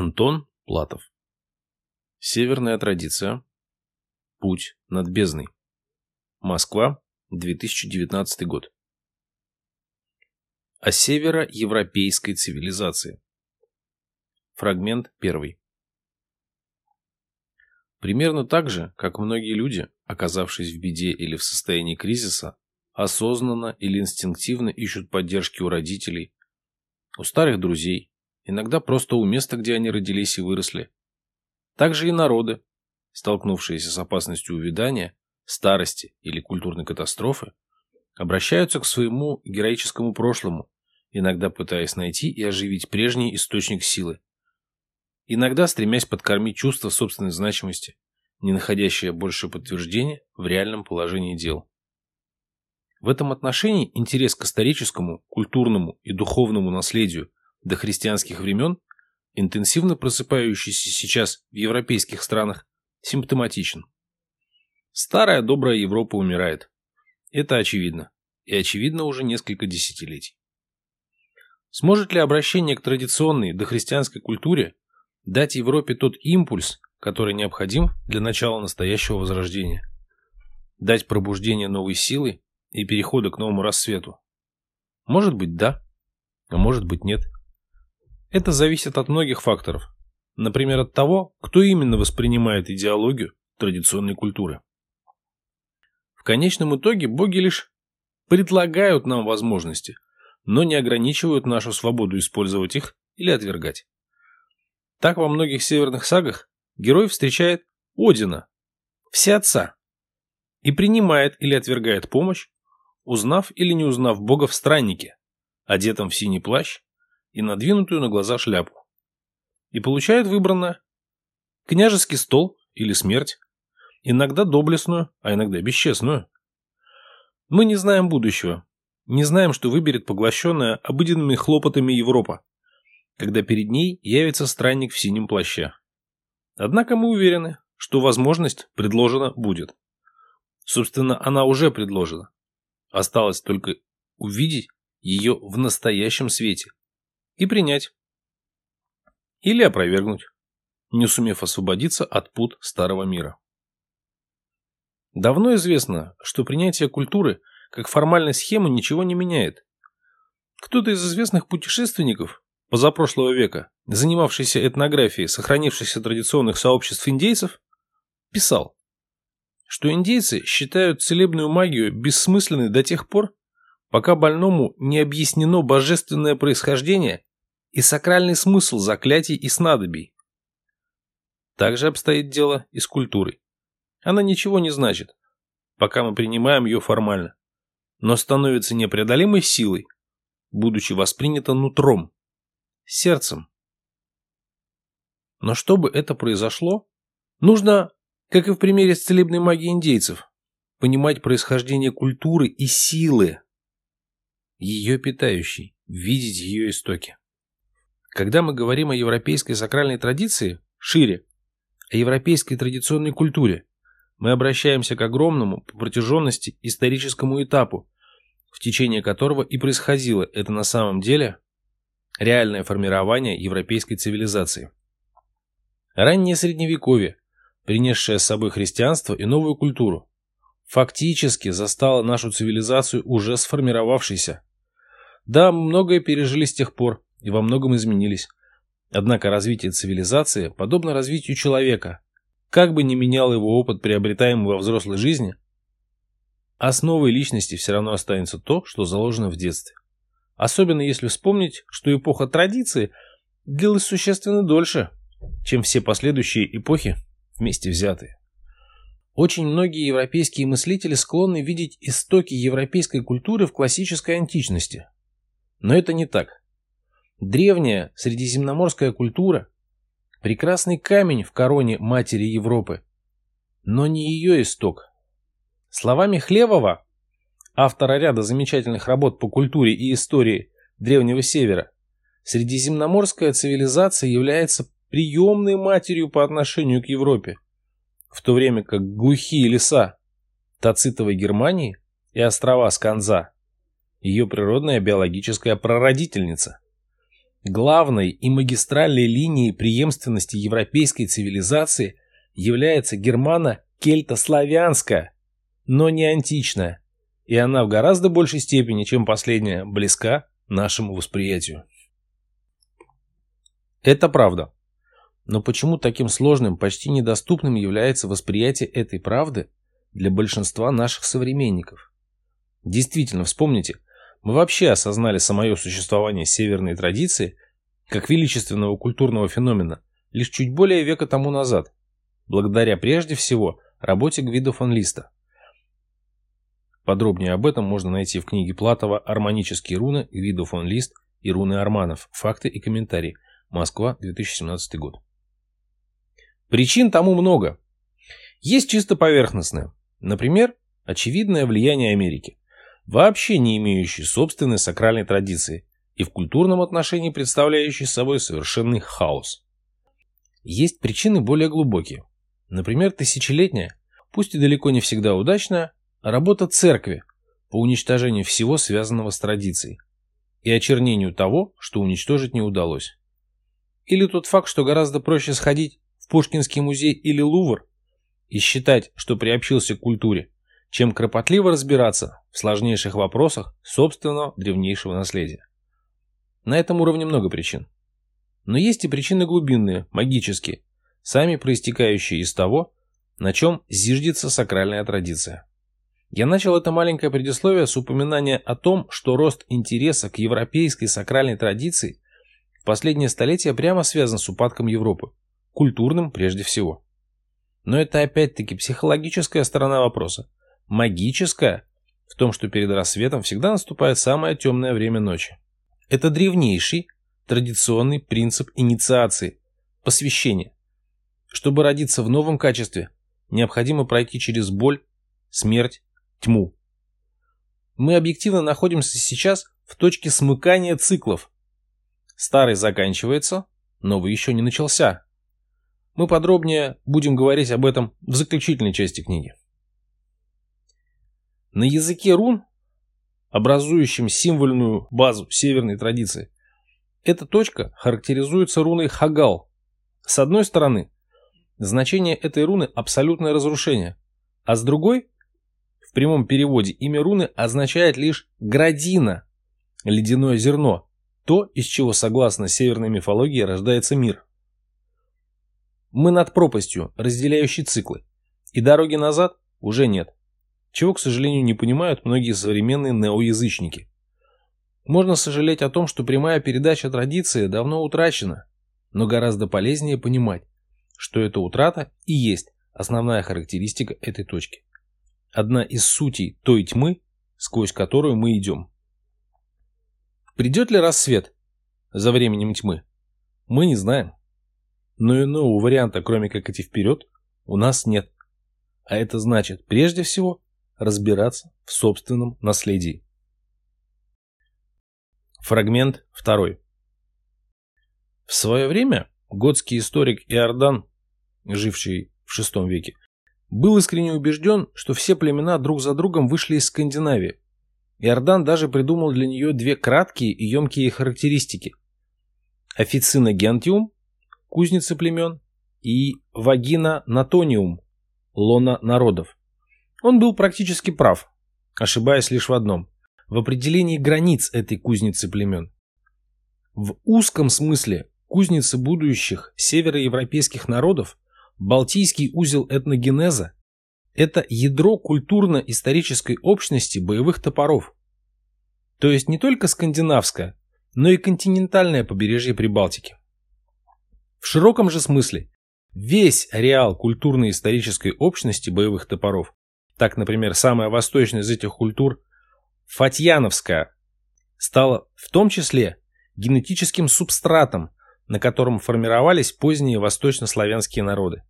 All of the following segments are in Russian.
Антон Платов. Северная традиция. Путь над бездной. Москва, 2019 год. О североевропейской цивилизации. Фрагмент первый. Примерно так же, как многие люди, оказавшись в беде или в состоянии кризиса, осознанно или инстинктивно ищут поддержки у родителей, у старых друзей, иногда просто у места, где они родились и выросли. Также и народы, столкнувшиеся с опасностью увядания, старости или культурной катастрофы, обращаются к своему героическому прошлому, иногда пытаясь найти и оживить прежний источник силы. Иногда стремясь подкормить чувство собственной значимости, не находящее больше подтверждения в реальном положении дел. В этом отношении интерес к историческому, культурному и духовному наследию до христианских времен, интенсивно просыпающийся сейчас в европейских странах, симптоматичен. Старая добрая Европа умирает. Это очевидно. И очевидно уже несколько десятилетий. Сможет ли обращение к традиционной дохристианской культуре дать Европе тот импульс, который необходим для начала настоящего возрождения? Дать пробуждение новой силы и перехода к новому рассвету? Может быть да, а может быть нет. Это зависит от многих факторов. Например, от того, кто именно воспринимает идеологию традиционной культуры. В конечном итоге боги лишь предлагают нам возможности, но не ограничивают нашу свободу использовать их или отвергать. Так во многих северных сагах герой встречает Одина, всеотца, и принимает или отвергает помощь, узнав или не узнав бога в страннике, одетом в синий плащ и надвинутую на глаза шляпу. И получает выбранное княжеский стол или смерть, иногда доблестную, а иногда бесчестную. Мы не знаем будущего, не знаем, что выберет поглощенная обыденными хлопотами Европа, когда перед ней явится странник в синем плаще. Однако мы уверены, что возможность предложена будет. Собственно, она уже предложена. Осталось только увидеть ее в настоящем свете, и принять. Или опровергнуть, не сумев освободиться от пут старого мира. Давно известно, что принятие культуры как формальной схемы ничего не меняет. Кто-то из известных путешественников позапрошлого века, занимавшийся этнографией сохранившихся традиционных сообществ индейцев, писал, что индейцы считают целебную магию бессмысленной до тех пор, пока больному не объяснено божественное происхождение и сакральный смысл заклятий и снадобий. Также обстоит дело и с культурой. Она ничего не значит, пока мы принимаем ее формально, но становится непреодолимой силой, будучи воспринята нутром, сердцем. Но чтобы это произошло, нужно, как и в примере с целебной магией индейцев, понимать происхождение культуры и силы, ее питающей, видеть ее истоки. Когда мы говорим о европейской сакральной традиции, шире, о европейской традиционной культуре, мы обращаемся к огромному по протяженности историческому этапу, в течение которого и происходило это на самом деле реальное формирование европейской цивилизации. Раннее Средневековье, принесшее с собой христианство и новую культуру, фактически застало нашу цивилизацию уже сформировавшейся. Да, многое пережили с тех пор, и во многом изменились. Однако развитие цивилизации подобно развитию человека. Как бы ни менял его опыт, приобретаемый во взрослой жизни, основой личности все равно останется то, что заложено в детстве. Особенно если вспомнить, что эпоха традиции длилась существенно дольше, чем все последующие эпохи вместе взятые. Очень многие европейские мыслители склонны видеть истоки европейской культуры в классической античности. Но это не так. Древняя средиземноморская культура – прекрасный камень в короне матери Европы, но не ее исток. Словами Хлевова, автора ряда замечательных работ по культуре и истории Древнего Севера, средиземноморская цивилизация является приемной матерью по отношению к Европе, в то время как глухие леса Тацитовой Германии и острова Сканза – ее природная биологическая прародительница – главной и магистральной линией преемственности европейской цивилизации является германо-кельтославянская, но не античная, и она в гораздо большей степени, чем последняя, близка нашему восприятию. Это правда. Но почему таким сложным, почти недоступным является восприятие этой правды для большинства наших современников? Действительно, вспомните, мы вообще осознали самое существование северной традиции как величественного культурного феномена лишь чуть более века тому назад, благодаря прежде всего работе Гвида фон Листа. Подробнее об этом можно найти в книге Платова «Армонические руны. Гвидо фон Лист и руны Арманов. Факты и комментарии. Москва, 2017 год». Причин тому много. Есть чисто поверхностные. Например, очевидное влияние Америки, вообще не имеющей собственной сакральной традиции и в культурном отношении представляющей собой совершенный хаос. Есть причины более глубокие. Например, тысячелетняя, пусть и далеко не всегда удачная, работа церкви по уничтожению всего, связанного с традицией, и очернению того, что уничтожить не удалось. Или тот факт, что гораздо проще сходить в Пушкинский музей или Лувр и считать, что приобщился к культуре, чем кропотливо разбираться в сложнейших вопросах собственного древнейшего наследия. На этом уровне много причин. Но есть и причины глубинные, магические, сами проистекающие из того, на чем зиждется сакральная традиция. Я начал это маленькое предисловие с упоминания о том, что рост интереса к европейской сакральной традиции в последнее столетие прямо связан с упадком Европы, культурным прежде всего. Но это опять-таки психологическая сторона вопроса. Магическая в том, что перед рассветом всегда наступает самое темное время ночи. Это древнейший, традиционный принцип инициации, посвящения. Чтобы родиться в новом качестве, необходимо пройти через боль, смерть тьму. Мы объективно находимся сейчас в точке смыкания циклов. Старый заканчивается, новый еще не начался. Мы подробнее будем говорить об этом в заключительной части книги. На языке рун, образующем символьную базу северной традиции, эта точка характеризуется руной Хагал. С одной стороны, значение этой руны – абсолютное разрушение, а с другой в прямом переводе имя руны означает лишь «градина», ледяное зерно, то, из чего, согласно северной мифологии, рождается мир. Мы над пропастью, разделяющей циклы, и дороги назад уже нет, чего, к сожалению, не понимают многие современные неоязычники. Можно сожалеть о том, что прямая передача традиции давно утрачена, но гораздо полезнее понимать, что эта утрата и есть основная характеристика этой точки одна из сутей той тьмы, сквозь которую мы идем. Придет ли рассвет за временем тьмы? Мы не знаем. Но иного варианта, кроме как идти вперед, у нас нет. А это значит, прежде всего, разбираться в собственном наследии. Фрагмент второй. В свое время готский историк Иордан, живший в VI веке, был искренне убежден, что все племена друг за другом вышли из Скандинавии. Иордан даже придумал для нее две краткие и емкие характеристики. Официна гентиум, кузница племен, и вагина натониум, лона народов. Он был практически прав, ошибаясь лишь в одном – в определении границ этой кузницы племен. В узком смысле кузницы будущих североевропейских народов Балтийский узел этногенеза – это ядро культурно-исторической общности боевых топоров. То есть не только скандинавское, но и континентальное побережье Прибалтики. В широком же смысле весь ареал культурно-исторической общности боевых топоров, так, например, самая восточная из этих культур, Фатьяновская, стала в том числе генетическим субстратом, на котором формировались поздние восточнославянские народы.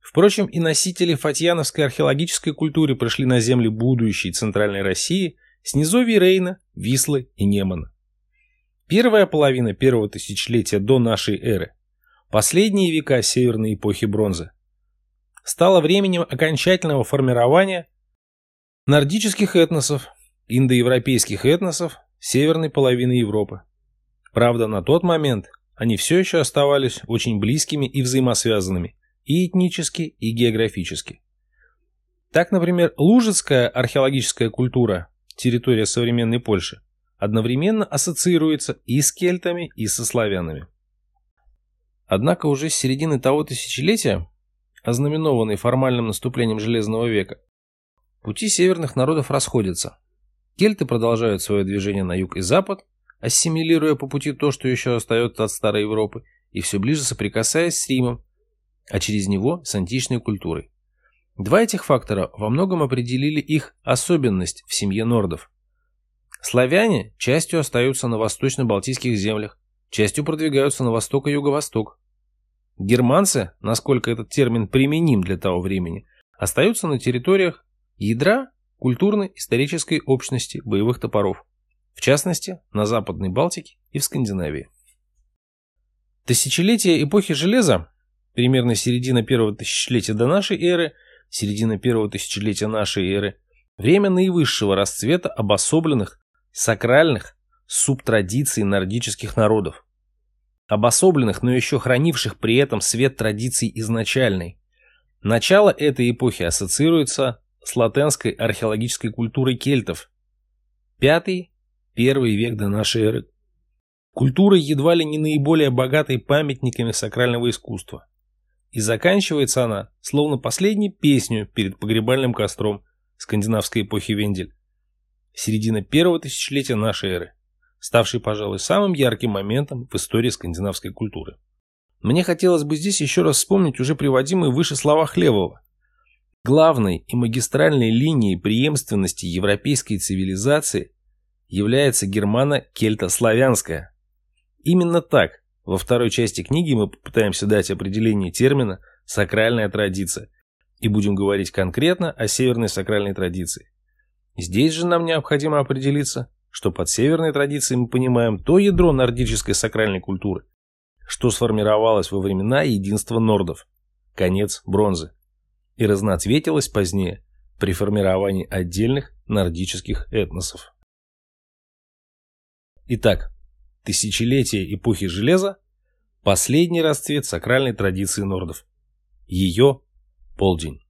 Впрочем, и носители фатьяновской археологической культуры пришли на земли будущей Центральной России с низовий Рейна, Вислы и Немана. Первая половина первого тысячелетия до нашей эры, последние века северной эпохи бронзы, стала временем окончательного формирования нордических этносов, индоевропейских этносов северной половины Европы. Правда, на тот момент они все еще оставались очень близкими и взаимосвязанными и этнически, и географически. Так, например, Лужицкая археологическая культура, территория современной Польши, одновременно ассоциируется и с кельтами, и со славянами. Однако уже с середины того тысячелетия, ознаменованной формальным наступлением Железного века, пути северных народов расходятся. Кельты продолжают свое движение на юг и запад, ассимилируя по пути то, что еще остается от Старой Европы, и все ближе соприкасаясь с Римом, а через него с античной культурой. Два этих фактора во многом определили их особенность в семье нордов. Славяне частью остаются на восточно-балтийских землях, частью продвигаются на восток и юго-восток. Германцы, насколько этот термин применим для того времени, остаются на территориях ядра культурно-исторической общности боевых топоров, в частности, на Западной Балтике и в Скандинавии. Тысячелетие эпохи железа примерно середина первого тысячелетия до нашей эры, середина первого тысячелетия нашей эры, время наивысшего расцвета обособленных, сакральных субтрадиций нордических народов. Обособленных, но еще хранивших при этом свет традиций изначальной. Начало этой эпохи ассоциируется с латенской археологической культурой кельтов. Пятый, первый век до нашей эры. Культура едва ли не наиболее богатой памятниками сакрального искусства. И заканчивается она, словно последней песню перед погребальным костром скандинавской эпохи Вендель. Середина первого тысячелетия нашей эры, ставшей, пожалуй, самым ярким моментом в истории скандинавской культуры. Мне хотелось бы здесь еще раз вспомнить уже приводимые выше слова Хлевова. Главной и магистральной линией преемственности европейской цивилизации является германо-кельто-славянская. Именно так во второй части книги мы попытаемся дать определение термина «сакральная традиция» и будем говорить конкретно о северной сакральной традиции. Здесь же нам необходимо определиться, что под северной традицией мы понимаем то ядро нордической сакральной культуры, что сформировалось во времена единства нордов, конец бронзы, и разноцветилось позднее при формировании отдельных нордических этносов. Итак, Тысячелетие эпохи железа – последний расцвет сакральной традиции нордов. Ее полдень.